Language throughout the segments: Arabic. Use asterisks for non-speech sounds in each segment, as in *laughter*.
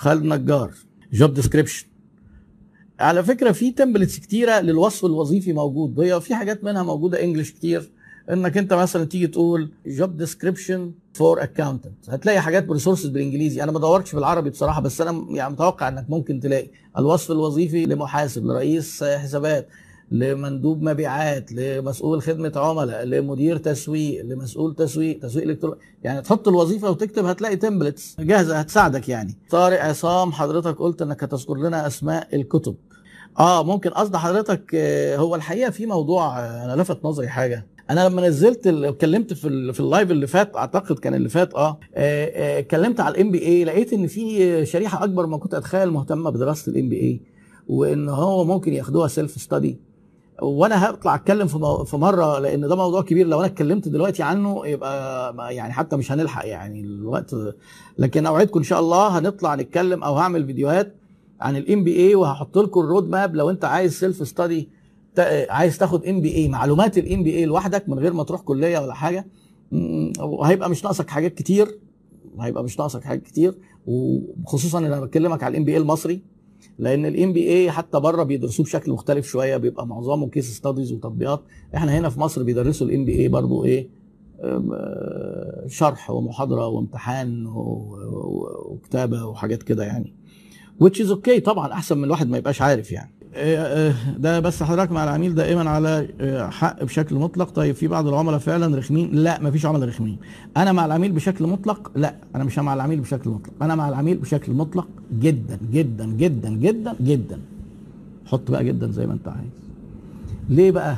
خالد نجار. job description على فكرة في templates كتيرة للوصف الوظيفي موجود. هي في حاجات منها موجودة English كتير. إنك أنت مثلا تيجي تقول job description for accountant هتلاقي حاجات ب resources بالإنجليزي. أنا ما دورتش بالعربي بصراحة بس أنا يعني متوقع إنك ممكن تلاقي الوصف الوظيفي لمحاسب لرئيس حسابات. لمندوب مبيعات لمسؤول خدمة عملاء لمدير تسويق لمسؤول تسويق تسويق الكتروني يعني تحط الوظيفة وتكتب هتلاقي templates جاهزة هتساعدك يعني. طارق عصام حضرتك قلت إنك هتذكر لنا أسماء الكتب. آه ممكن قصد حضرتك آه، هو الحقيقة في موضوع آه، أنا لفت نظري حاجة. أنا لما نزلت اتكلمت في في ال live اللي فات أعتقد كان اللي فات آه آه، اتكلمت على ال MBA لقيت إن في شريحة أكبر ما كنت أتخيل مهتمة بدراسة ال MBA وإن هو ممكن ياخدوها self study وأنا هطلع اتكلم في مرة لأن ده موضوع كبير. لو أنا اتكلمت دلوقتي عنه يبقى يعني حتى مش هنلحق يعني الوقت لكن اوعدكم ان شاء الله هنطلع نتكلم أو هعمل فيديوهات عن ال MBA وهحط لكم ال road map لو انت عايز self study عايز تاخد MBA معلومات ال MBA لوحدك من غير ما تروح كلية ولا حاجة وهيبقى مش ناقصك حاجات كتير هيبقى مش ناقصك حاجات كتير وخصوصا إن أنا بكلمك على ال MBA المصري. لأن ال MBA حتى بره بيدرسوه بشكل مختلف شوية بيبقى معظمه case studies وتطبيقات. إحنا هنا في مصر بيدرسوا الام بي اي برضه إيه آه، شرح ومحاضرة وامتحان وكتابة وحاجات كده يعني. Which is okay طبعا أحسن من الواحد ما يبقاش عارف يعني. ده بس حضرتك مع العميل دائما على آه، حق بشكل مطلق. طيب في بعض العملاء فعلا رخمين؟ لا ما فيش عملاء رخمين. أنا مع العميل بشكل مطلق؟ لا أنا مش مع العميل بشكل مطلق. أنا مع العميل بشكل مطلق جدا جدا جدا جدا جدا. حط بقى جدا زي ما أنت عايز. ليه بقى؟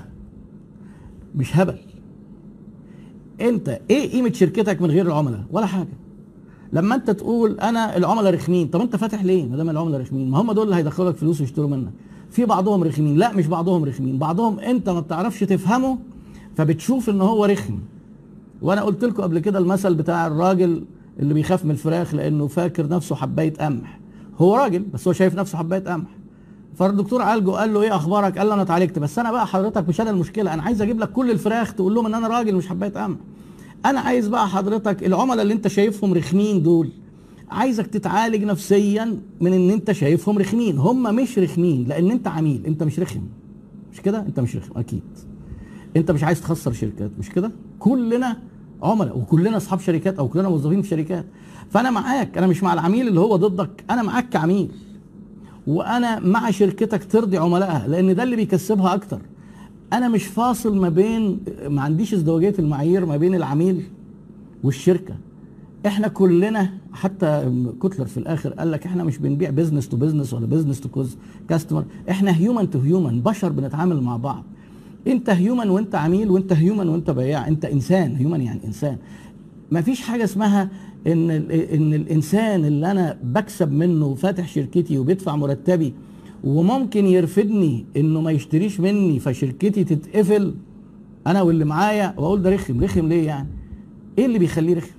مش هبل. أنت إيه قيمة شركتك من غير العملاء؟ ولا حاجة. لما أنت تقول أنا العملاء رخمين طب أنت فاتح ليه؟ ما دام العملاء رخمين ما هم دول اللي هيدخلوا لك فلوس ويشتروا منك. في بعضهم رخمين. لا مش بعضهم رخمين. بعضهم انت ما بتعرفش تفهمه فبتشوف ان هو رخم. وأنا قلت لكم قبل كده المثل بتاع الراجل اللي بيخاف من الفراخ لأنه فاكر نفسه حبايه قمح. هو راجل بس هو شايف نفسه حبايه قمح. فالدكتور عالجه قال له إيه أخبارك؟ قال له أنا اتعالجت. بس أنا بقى حضرتك مش أنا المشكلة. أنا عايز أجيب لك كل الفراخ تقول لهم إن أنا راجل مش حبايه قمح. أنا عايز بقى حضرتك العملاء اللي أنت شايفهم رخمين دول عايزك تتعالج نفسيا من إن أنت شايفهم رخمين. هم مش رخمين لأن أنت عميل. أنت مش رخم. مش كده؟ أنت مش رخم. أكيد. أنت مش عايز تخسر شركات. مش كده؟ كلنا عملاء وكلنا أصحاب شركات أو كلنا موظفين في شركات. فأنا معاك. أنا مش مع العميل اللي هو ضدك. أنا معاك كعميل. وأنا مع شركتك ترضي عملائها لأن ده اللي بيكسبها أكتر. أنا مش فاصل ما بين ما عنديش ازدواجية المعايير ما بين العميل والشركة. إحنا كلنا حتى كوتلر في الآخر قال لك إحنا مش بنبيع business to business ولا business to customer إحنا human to human بشر بنتعامل مع بعض. انت human وانت عميل وانت human وانت بياع انت إنسان human يعني إنسان. ما فيش حاجة اسمها إن إن الإنسان اللي أنا بكسب منه وفاتح شركتي وبيدفع مرتبي وممكن يرفدني إنه ما يشتريش مني فشركتي تتقفل أنا واللي معايا وأقول ده رخم رخم ليه يعني؟ إيه اللي بيخليه رخم؟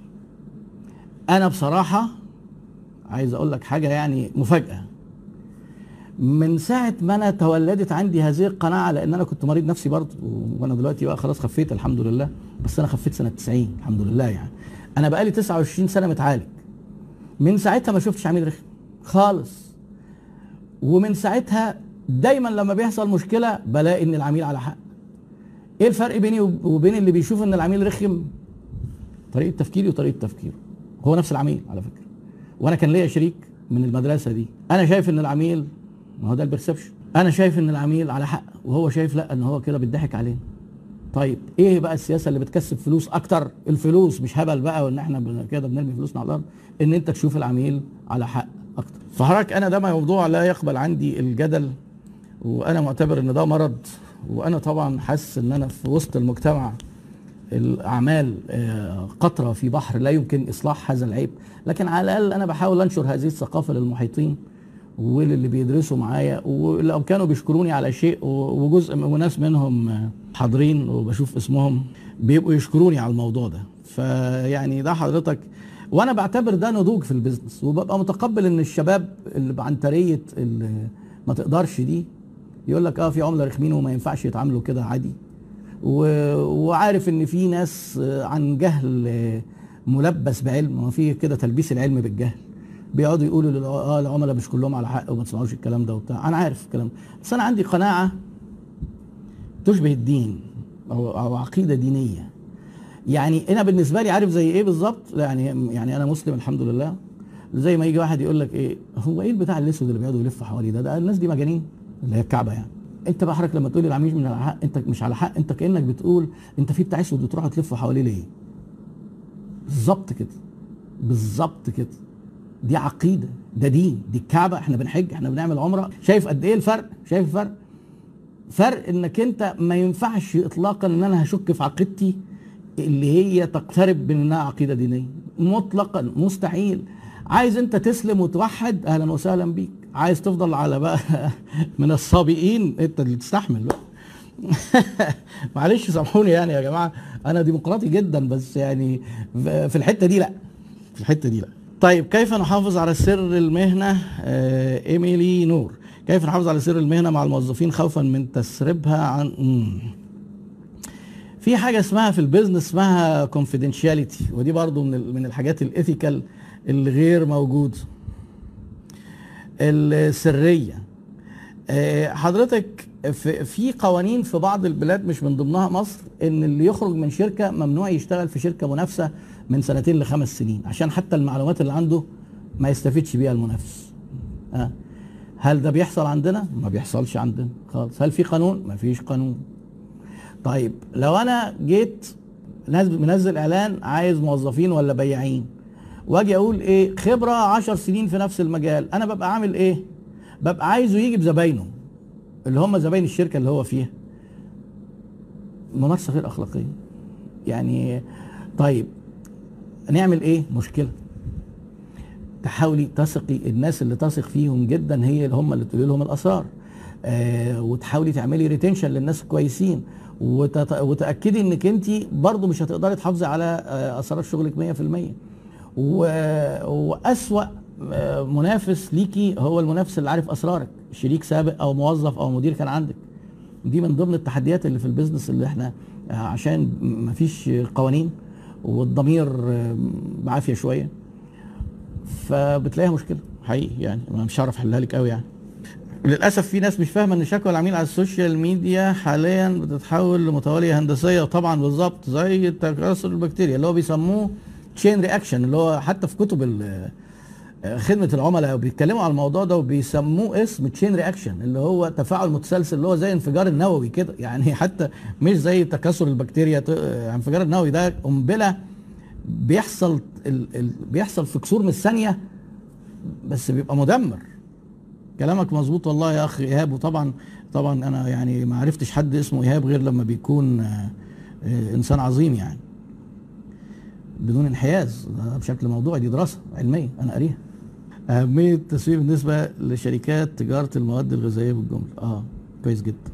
أنا بصراحة عايز أقول لك حاجة يعني مفاجأة. من ساعة ما أنا تولدت عندي هذه القناعة لأن أنا كنت مريض نفسي برضه وأنا دلوقتي بقى خلاص خفيت الحمد لله بس أنا خفيت سنة 90 الحمد لله يعني. أنا بقالي 29 سنة متعالج. من ساعتها ما شفتش عميل رخم خالص. ومن ساعتها دايما لما بيحصل مشكلة بلاقي إن العميل على حق. إيه الفرق بيني وب- وبين اللي بيشوف إن العميل رخم؟ طريقة تفكيري وطريقة تفكيره. هو نفس العميل على فكرة. وأنا كان ليا شريك من المدرسة دي. أنا شايف إن العميل ما هو ده البرسبشن أنا شايف إن العميل على حق وهو شايف لأ إن هو كده بيضحك علينا. طيب إيه بقى السياسة اللي بتكسب فلوس أكتر؟ الفلوس مش هبل بقى وإن إحنا كده بنرمي فلوسنا على الأرض؟ إن أنت تشوف العميل على حق أكتر. فحضرتك أنا ده موضوع لا يقبل عندي الجدل وأنا معتبر إن ده مرض وأنا طبعا حاسس إن أنا في وسط المجتمع الأعمال آه، قطرة في بحر لا يمكن إصلاح هذا العيب. لكن على الأقل أنا بحاول أنشر هذه الثقافة للمحيطين وللي بيدرسوا معايا ولو كانوا بيشكروني على شيء وجزء وناس منهم آه، حاضرين وبشوف اسمهم بيبقوا يشكروني على الموضوع ده. فيعني ده حضرتك. وأنا بعتبر ده نضوج في البيزنس وببقى متقبل إن الشباب اللي بعنتريه اللي ما تقدرش دي يقول لك آه في عملاء رخمين وما ينفعش يتعاملوا كده عادي. وعارف إن في ناس عن جهل ملبس بعلم ما في كده تلبيس العلم بالجهل. بيقعدوا يقولوا للع- آه العملاء مش كلهم على حق وما تسمعوش الكلام ده وبتاع. أنا عارف الكلام ده. بس أنا عندي قناعة تشبه الدين أو أو عقيدة دينية. يعني أنا بالنسبة لي عارف زي إيه بالظبط؟ يعني يعني أنا مسلم الحمد لله. زي ما يجي واحد يقول لك إيه هو إيه البتاع الأسود اللي بيقعدوا يلفوا حواليه ده؟ ده الناس دي مجانين اللي هي الكعبة يعني. انت بقى حضرتك لما تقول العميل من على حق انت مش على حق انت كأنك بتقول انت في بتاع أسود بتروحوا تلفوا حواليه ليه؟ بالظبط كده بالظبط كده. دي عقيدة ده دين دي الكعبه إحنا بنحج إحنا بنعمل عمرة. شايف قد إيه الفرق؟ شايف الفرق؟ فرق انك انت ما ينفعش اطلاقا ان أنا هشك في عقيدتي اللي هي تقترب من انها عقيدة دينية. مطلقا مستحيل. عايز انت تسلم وتوحد أهلا وسهلا بيك. عايز تفضل على بقى *laughs* من السابقين. انت اللي تستحمل بقى. *laughs* معلش سامحوني يعني يا جماعة. أنا ديمقراطي جدا بس يعني في الحتة دي لا. في الحتة دي لا. طيب كيف نحافظ على سر المهنة؟ آه إيميلي نور. كيف نحافظ على سر المهنة مع الموظفين خوفا من تسريبها عن. في حاجة اسمها في ال business اسمها confidentiality ودي برضو من من الحاجات ال ethical اللي غير موجوده السرية آه، حضرتك في قوانين في بعض البلاد مش من ضمنها مصر إن اللي يخرج من شركة ممنوع يشتغل في شركة منافسة من سنتين لخمس سنين عشان حتى المعلومات اللي عنده ما يستفيدش بيها المنافس آه. هل ده بيحصل عندنا؟ ما بيحصلش عندنا خالص هل في قانون؟ ما فيش قانون طيب لو أنا جيت منزل إعلان عايز موظفين ولا بياعين واجي أقول إيه خبرة 10 سنين في نفس المجال. أنا ببقى عامل إيه؟ ببقى عايزه يجي بزباينه اللي هم زباين الشركة اللي هو فيها. ممارسة غير أخلاقية. يعني طيب نعمل إيه؟ مشكلة. تحاولي تثقي الناس اللي تثق فيهم جدا هي اللي هم اللي تقولي لهم الأسرار. آه وتحاولي تعملي ريتنشن للناس الكويسين وتت... وتأكدي انك انت برضو مش هتقدري تحافظي على آه أسرار شغلك 100% و... وأسوأ آه منافس ليكي هو المنافس اللي عارف أسرارك شريك سابق أو موظف أو مدير كان عندك. دي من ضمن التحديات اللي في ال business اللي إحنا آه، عشان مفيش قوانين والضمير آه، بعافيه شوية. فبتلاقيها مشكلة حقيقي يعني مش هعرف أحلها لك قوي يعني. للأسف في ناس مش فاهمة إن شكوى العميل على ال social media حاليا بتتحول لمتواليه هندسية وطبعا بالظبط زي تكاثر البكتيريا اللي هو بيسموه chain reaction اللي هو حتى في كتب ال- خدمة العملاء بيتكلموا على الموضوع ده وبيسموه اسم chain reaction اللي هو تفاعل متسلسل اللي هو زي انفجار النووي كده. *laughs* يعني حتى مش زي تكاثر البكتيريا ت- انفجار النووي ده قنبلة بيحصل ال... ال... بيحصل في كسور من الثانية بس بيبقى مدمر. كلامك مظبوط والله يا اخ إيهاب وطبعا طبعا أنا يعني ما عرفتش حد اسمه إيهاب غير لما بيكون آه، آه، إنسان عظيم يعني. بدون انحياز ده بشكل موضوعي دي دراسة علمية أنا قاريها. أهمية التسويق بالنسبة لشركات تجارة المواد الغذائية بالجملة. آه كويس جدا.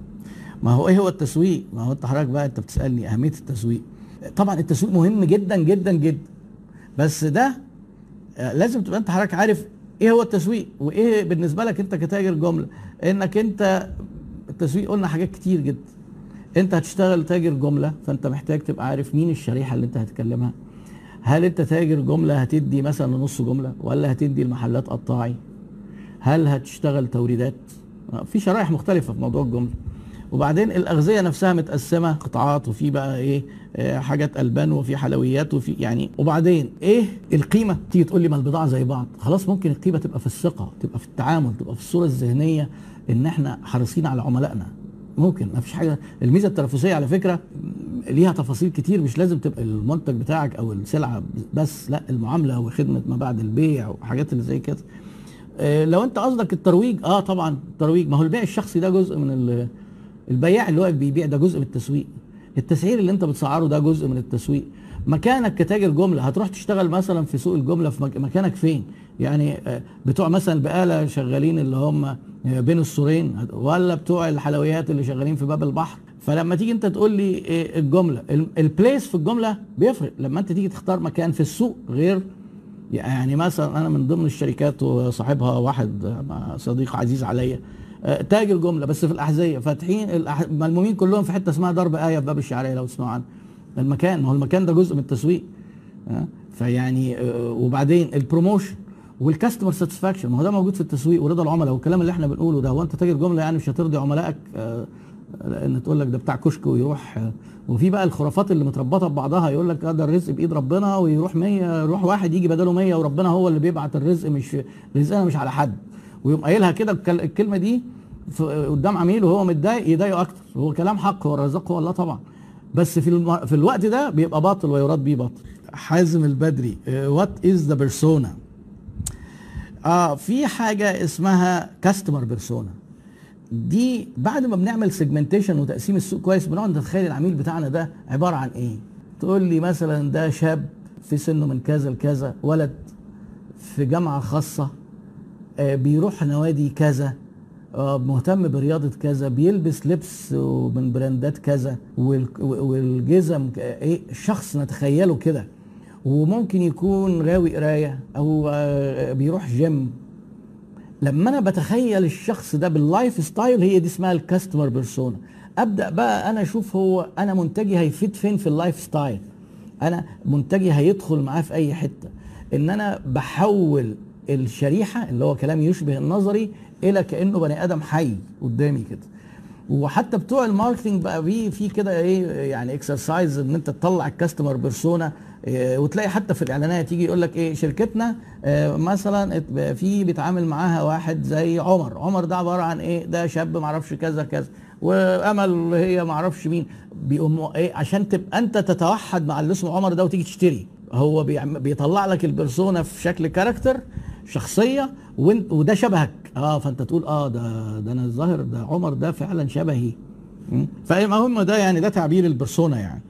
ما هو إيه هو التسويق؟ ما هو انت حضرتك بقى أنت بتسألني أهمية التسويق. طبعا التسويق مهم جدا جدا جدا. بس ده آه، لازم تبقى أنت حضرتك عارف إيه هو التسويق وإيه بالنسبة لك أنت كتاجر جملة. إنك أنت التسويق قلنا حاجات كتير جدا. أنت هتشتغل تاجر جملة فأنت محتاج تبقى عارف مين الشريحة اللي أنت هتكلمها. هل انت تاجر جملة هتدي مثلا نص جملة ولا هتدي المحلات قطاعي؟ هل هتشتغل توريدات؟ في شرائح مختلفة في موضوع الجملة. وبعدين الأغذية نفسها متقسمة قطاعات وفي بقى إيه آه، حاجات ألبان وفي حلويات وفي يعني. وبعدين إيه القيمة؟ تيجي تقول لي ما البضاعة زي بعض. خلاص ممكن القيمة تبقى في الثقة تبقى في التعامل تبقى في الصورة الذهنية إن إحنا حريصين على عملائنا. ممكن ما فيش حاجة. الميزة التنافسية على فكرة ليها تفاصيل كتير مش لازم تبقى المنتج بتاعك أو السلعة بس لا المعاملة وخدمة ما بعد البيع وحاجات اللي زي كده. آه، لو أنت قصدك الترويج آه طبعا الترويج. ما هو البيع الشخصي ده جزء من ال- البياع اللي واقف بيبيع ده جزء من التسويق. التسعير اللي أنت بتسعره ده جزء من التسويق. مكانك كتاجر جملة هتروح تشتغل مثلا في سوق الجملة في مك- مكانك فين؟ يعني آه، بتوع مثلا البقاله شغالين اللي هم آه، بين السورين ولا بتوع الحلويات اللي شغالين في باب البحر؟ فلما تيجي انت تقول لي آه، الجملة ال- البليس في الجملة بيفرق. لما انت تيجي تختار مكان في السوق غير يعني مثلا أنا من ضمن الشركات وصاحبها واحد صديق عزيز عليا آه، تاجر جمله بس في الأحذية فاتحين ملمومين كلهم في حتة اسمها درب آية في باب الشعرية لو تسمعوا عنه المكان ما هو المكان ده جزء من التسويق آه، فيعني آه، وبعدين ال promotion وال customer satisfaction ما هو ده موجود في التسويق ورضا العملاء والكلام اللي إحنا بنقوله ده. هو انت تاجر جمله يعني مش هترضي عملائك لأن تقول لك ده بتاع كشك ويروح وفي بقى الخرافات اللي متربطة ببعضها يقول لك آه، ده الرزق بإيد ربنا ويروح 100 يروح واحد يجي بداله 100 وربنا هو اللي بيبعت الرزق مش رزقنا مش على حد. ويقوم قايلها كده الكل- الكلمة دي قدام عميل وهو متضايق يضايقه أكتر. هو كلام حق هو الرزاق هو الله طبعا. بس في. في الوقت ده بيبقى باطل ويراد بيه باطل. حازم البدري what is the persona آه في حاجة اسمها customer persona دي بعد ما بنعمل segmentation وتقسيم السوق كويس بنقعد نتخيل العميل بتاعنا ده عبارة عن إيه؟ تقول لي مثلا ده شاب في سنه من كذا لكذا ولد في جامعة خاصة آه، بيروح نوادي كذا آه، مهتم برياضة كذا بيلبس لبس من براندات كذا وال- والجزم إيه شخص نتخيله كده. وممكن يكون غاوي قراية أو آه، بيروح جيم لما أنا بتخيل الشخص ده بال lifestyle هي دي اسمها ال customer persona أبدأ بقى أنا أشوف هو أنا منتجي هيفيد فين في ال lifestyle أنا منتجي هيدخل معاه في أي حتة. إن أنا بحول الشريحة اللي هو كلام يشبه النظري إلى كأنه بني آدم حي قدامي كده. وحتى بتوع ال marketing بقى في في كده إيه يعني exercise إن أنت تطلع ال customer persona إيه، وتلاقي حتى في الإعلانات يجي يقول لك إيه شركتنا آه، مثلا في بيتعامل معاها واحد زي عمر. عمر ده عبارة عن إيه ده شاب معرفش كذا كذا وأمل هي معرفش مين. بيقوم إيه عشان تبقى أنت تتوحد مع اللي اسمه عمر ده وتيجي تشتري. هو بيطلع لك ال persona في شكل character شخصية وده شبهك. آه فأنت تقول آه ده ده أنا الظاهر ده عمر ده فعلا شبهي? فالمهم ده يعني ده تعبير البرسونا يعني